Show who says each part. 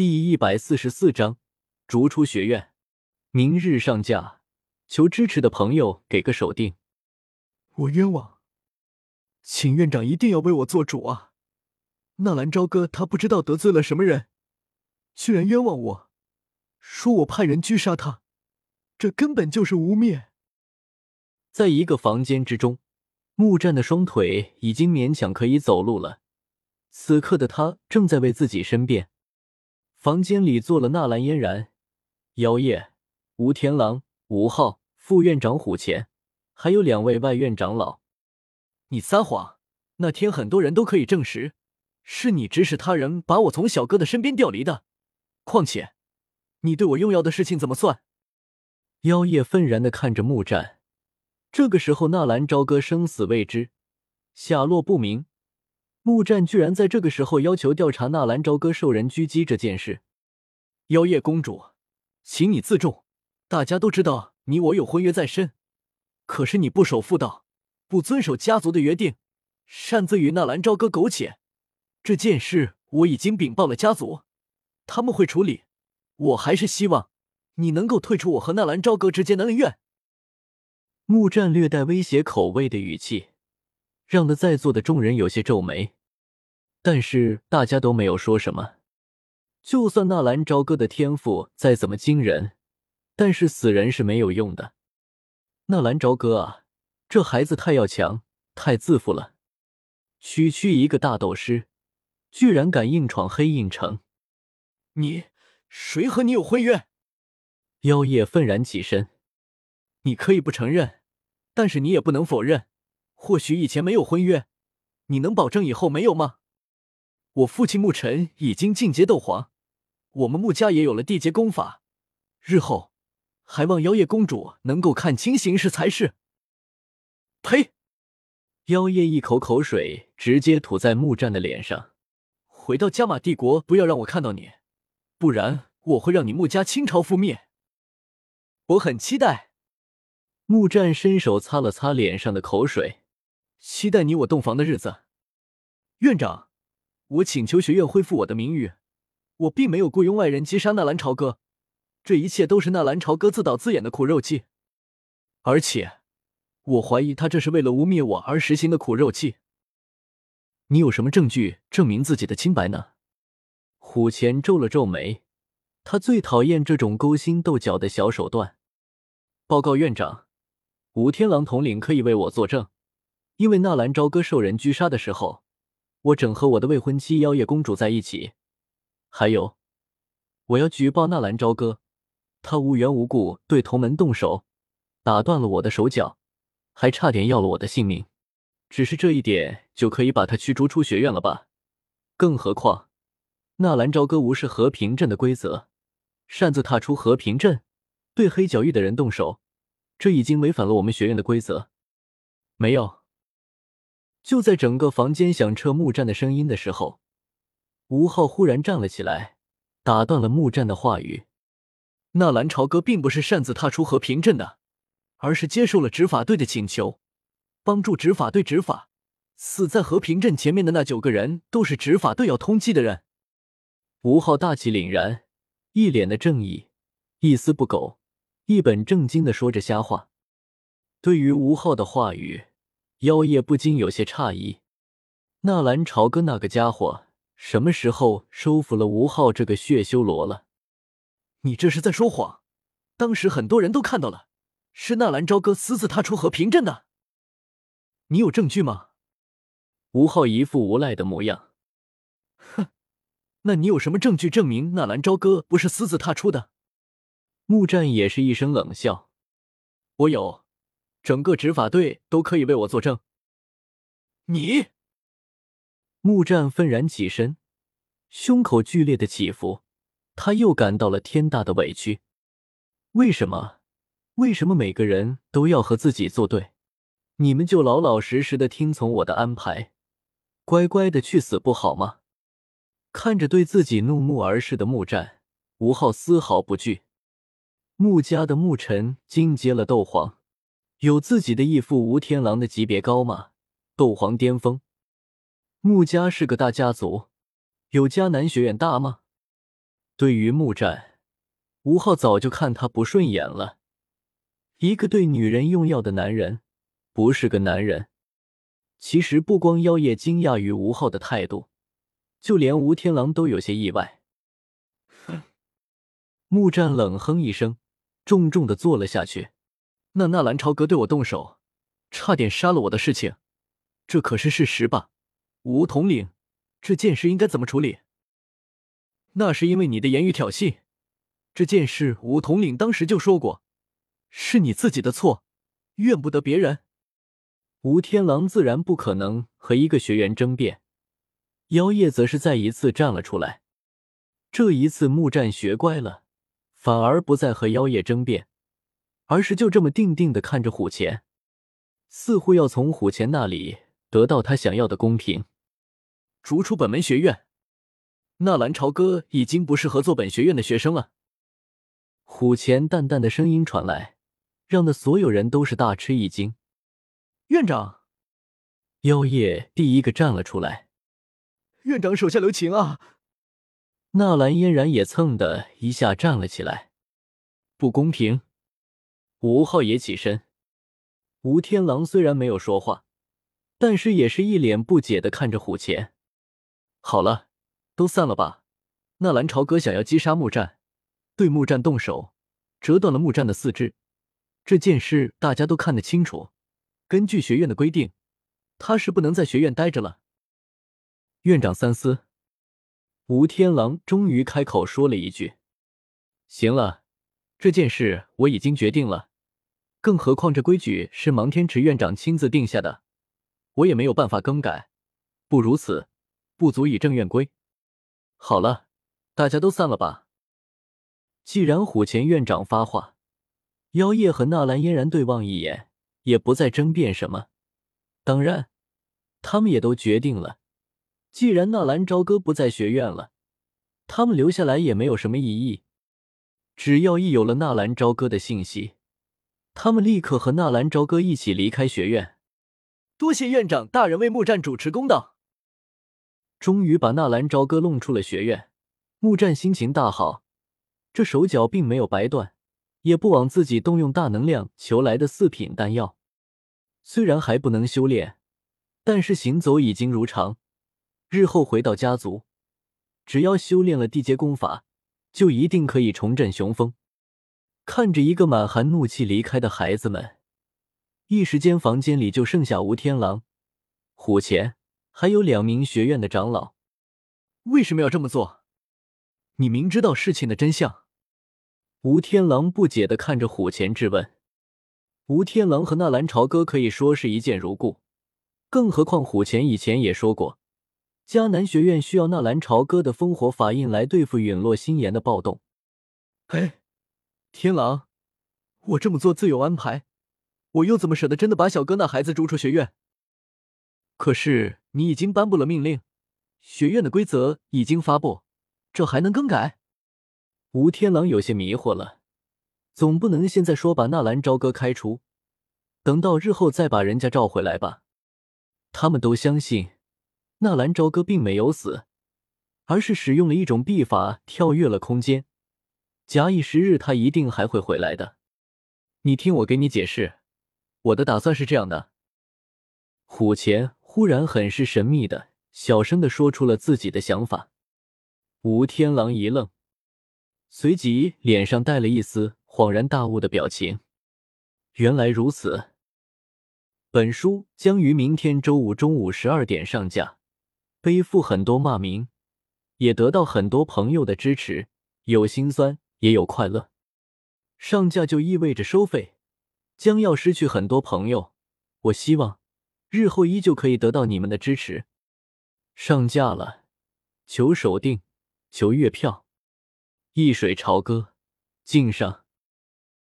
Speaker 1: 第一百四十四章逐出学院，明日上架，求支持的朋友给个手定。
Speaker 2: 我冤枉，请院长一定要为我做主啊！纳兰朝歌他不知道得罪了什么人，居然冤枉我，说我派人狙杀他，这根本就是污蔑。
Speaker 1: 在一个房间之中，木战的双腿已经勉强可以走路了，此刻的他正在为自己申辩。房间里坐了纳兰嫣然、妖夜、吴天狼、吴昊、副院长虎钳，还有两位外院长老。
Speaker 2: 你撒谎！那天很多人都可以证实，是你指使他人把我从小哥的身边调离的。况且，你对我用药的事情怎么算？
Speaker 1: 妖夜愤然的看着木战。这个时候，纳兰朝歌生死未知，下落不明。木战居然在这个时候要求调查纳兰朝歌受人狙击这件事。
Speaker 2: 妖夜公主，请你自重。大家都知道你我有婚约在身，可是你不守妇道，不遵守家族的约定，擅自与纳兰朝歌苟且，这件事我已经禀报了家族，他们会处理。我还是希望你能够退出我和纳兰朝歌之间的恩怨。
Speaker 1: 木战略带威胁口味的语气。让得在座的众人有些皱眉，但是大家都没有说什么。就算纳兰朝歌的天赋再怎么惊人，但是死人是没有用的。纳兰朝歌啊，这孩子太要强，太自负了。区区一个大斗师，居然敢硬闯黑印城！
Speaker 2: 你谁和你有婚约？
Speaker 1: 妖夜愤然起身。
Speaker 2: 你可以不承认，但是你也不能否认。或许以前没有婚约，你能保证以后没有吗？我父亲牧尘已经进阶斗皇，我们穆家也有了地阶功法，日后还望妖夜公主能够看清形势才是。呸！
Speaker 1: 妖夜一口口水直接吐在木战的脸上。
Speaker 2: 回到加玛帝国，不要让我看到你，不然我会让你穆家倾巢覆灭。我很期待。
Speaker 1: 木战伸手擦了擦脸上的口水。
Speaker 2: 期待你我洞房的日子，院长，我请求学院恢复我的名誉。我并没有雇佣外人击杀纳兰朝歌，这一切都是纳兰朝歌自导自演的苦肉计。而且，我怀疑他这是为了污蔑我而实行的苦肉计。
Speaker 1: 你有什么证据证明自己的清白呢？虎钳皱了皱眉，他最讨厌这种勾心斗角的小手段。报告院长，武天狼统领可以为我作证。因为纳兰朝歌受人狙杀的时候，我正和我的未婚妻妖夜公主在一起。还有，我要举报纳兰朝歌，他无缘无故对同门动手，打断了我的手脚，还差点要了我的性命。只是这一点就可以把他驱逐出学院了吧？更何况，纳兰朝歌无视和平镇的规则，擅自踏出和平镇，对黑角域的人动手，这已经违反了我们学院的规则。没有。就在整个房间响彻木战的声音的时候，吴昊忽然站了起来，打断了木战的话语：“
Speaker 2: 纳兰朝歌并不是擅自踏出和平镇的，而是接受了执法队的请求，帮助执法队执法。死在和平镇前面的那九个人都是执法队要通缉的人。”
Speaker 1: 吴昊大气凛然，一脸的正义，一丝不苟，一本正经的说着瞎话。对于吴昊的话语。妖夜不禁有些诧异，纳兰朝歌那个家伙什么时候收服了吴昊这个血修罗了？
Speaker 2: 你这是在说谎！当时很多人都看到了，是纳兰朝歌私自踏出和平镇的。你有证据吗？
Speaker 1: 吴昊一副无赖的模样。
Speaker 2: 哼，那你有什么证据证明纳兰朝歌不是私自踏出的？
Speaker 1: 木战也是一声冷笑。
Speaker 2: 我有。整个执法队都可以为我作证。你，
Speaker 1: 木战愤然起身，胸口剧烈的起伏，他又感到了天大的委屈。为什么？为什么每个人都要和自己作对？你们就老老实实的听从我的安排，乖乖的去死不好吗？看着对自己怒目而视的木战，吴昊丝毫不惧。穆家的穆尘进阶了斗皇。有自己的义父吴天狼的级别高吗？斗皇巅峰。穆家是个大家族，有迦南学院大吗？对于穆战，吴昊早就看他不顺眼了。一个对女人用药的男人，不是个男人。其实不光妖夜惊讶于吴昊的态度，就连吴天狼都有些意外。哼！穆战冷哼一声，重重的坐了下去。
Speaker 2: 那纳兰朝歌对我动手，差点杀了我的事情，这可是事实吧？吴统领，这件事应该怎么处理？那是因为你的言语挑衅。这件事，吴统领当时就说过，是你自己的错，怨不得别人。
Speaker 1: 吴天狼自然不可能和一个学员争辩，妖夜则是再一次站了出来。这一次，木战学乖了，反而不再和妖夜争辩，而是就这么定定的看着虎钳，似乎要从虎钳那里得到他想要的公平。
Speaker 2: 逐出本门学院。纳兰朝歌已经不适合做本学院的学生了。
Speaker 1: 虎钳淡淡的声音传来，让那所有人都是大吃一惊。
Speaker 2: 院长，
Speaker 1: 妖夜第一个站了出来。
Speaker 2: 院长手下留情啊！
Speaker 1: 纳兰嫣然也蹭的一下站了起来。
Speaker 2: 不公平！
Speaker 1: 吴昊也起身。吴天狼虽然没有说话，但是也是一脸不解的看着虎钳。
Speaker 2: 好了。都散了吧！那蓝朝歌想要击杀木战，对木战动手，折断了木战的四肢。这件事大家都看得清楚。根据学院的规定，他是不能在学院待着了。
Speaker 1: 院长三思。吴天狼终于开口说了一句：“
Speaker 2: 行了，这件事我已经决定了。更何况这规矩是芒天池院长亲自定下的，我也没有办法更改。不如此，不足以正院规。”好了，大家都散了吧。
Speaker 1: 既然虎前院长发话，妖夜和纳兰嫣然对望一眼，也不再争辩什么。当然，他们也都决定了，既然纳兰朝歌不在学院了，他们留下来也没有什么意义。只要一有了纳兰朝歌的信息，他们立刻和纳兰朝歌一起离开学院。
Speaker 2: 多谢院长大人为木战主持公道。
Speaker 1: 终于把纳兰朝歌弄出了学院，木战心情大好，这手脚并没有白断，也不枉自己动用大能量求来的四品丹药。虽然还不能修炼，但是行走已经如常。日后回到家族，只要修炼了地阶功法，就一定可以重振雄风。看着一个满含怒气离开的孩子们，一时间房间里就剩下吴天狼、虎钳。还有两名学院的长老，
Speaker 2: 为什么要这么做？你明知道事情的真相。
Speaker 1: 吴天狼不解的看着虎钳质问。吴天狼和纳兰朝歌可以说是一见如故，更何况虎钳以前也说过，迦南学院需要纳兰朝歌的烽火法印来对付陨落心炎的暴动。
Speaker 2: 哎，天狼，我这么做自有安排，我又怎么舍得真的把小哥那孩子逐出学院？可是。你已经颁布了命令，学院的规则已经发布，这还能更改？
Speaker 1: 吴天狼有些迷惑了，总不能现在说把纳兰朝歌开除，等到日后再把人家召回来吧？他们都相信纳兰朝歌并没有死，而是使用了一种秘法跳跃了空间，假以时日，他一定还会回来的。
Speaker 2: 你听我给你解释，我的打算是这样的，
Speaker 1: 虎钳。忽然，很是神秘的小声的说出了自己的想法。吴天狼一愣，随即脸上带了一丝恍然大悟的表情。原来如此。本书将于明天周五中午十二点上架，背负很多骂名，也得到很多朋友的支持，有心酸也有快乐。上架就意味着收费，将要失去很多朋友。我希望。日后依旧可以得到你们的支持。上架了，求首定，求月票。一水潮歌，敬上。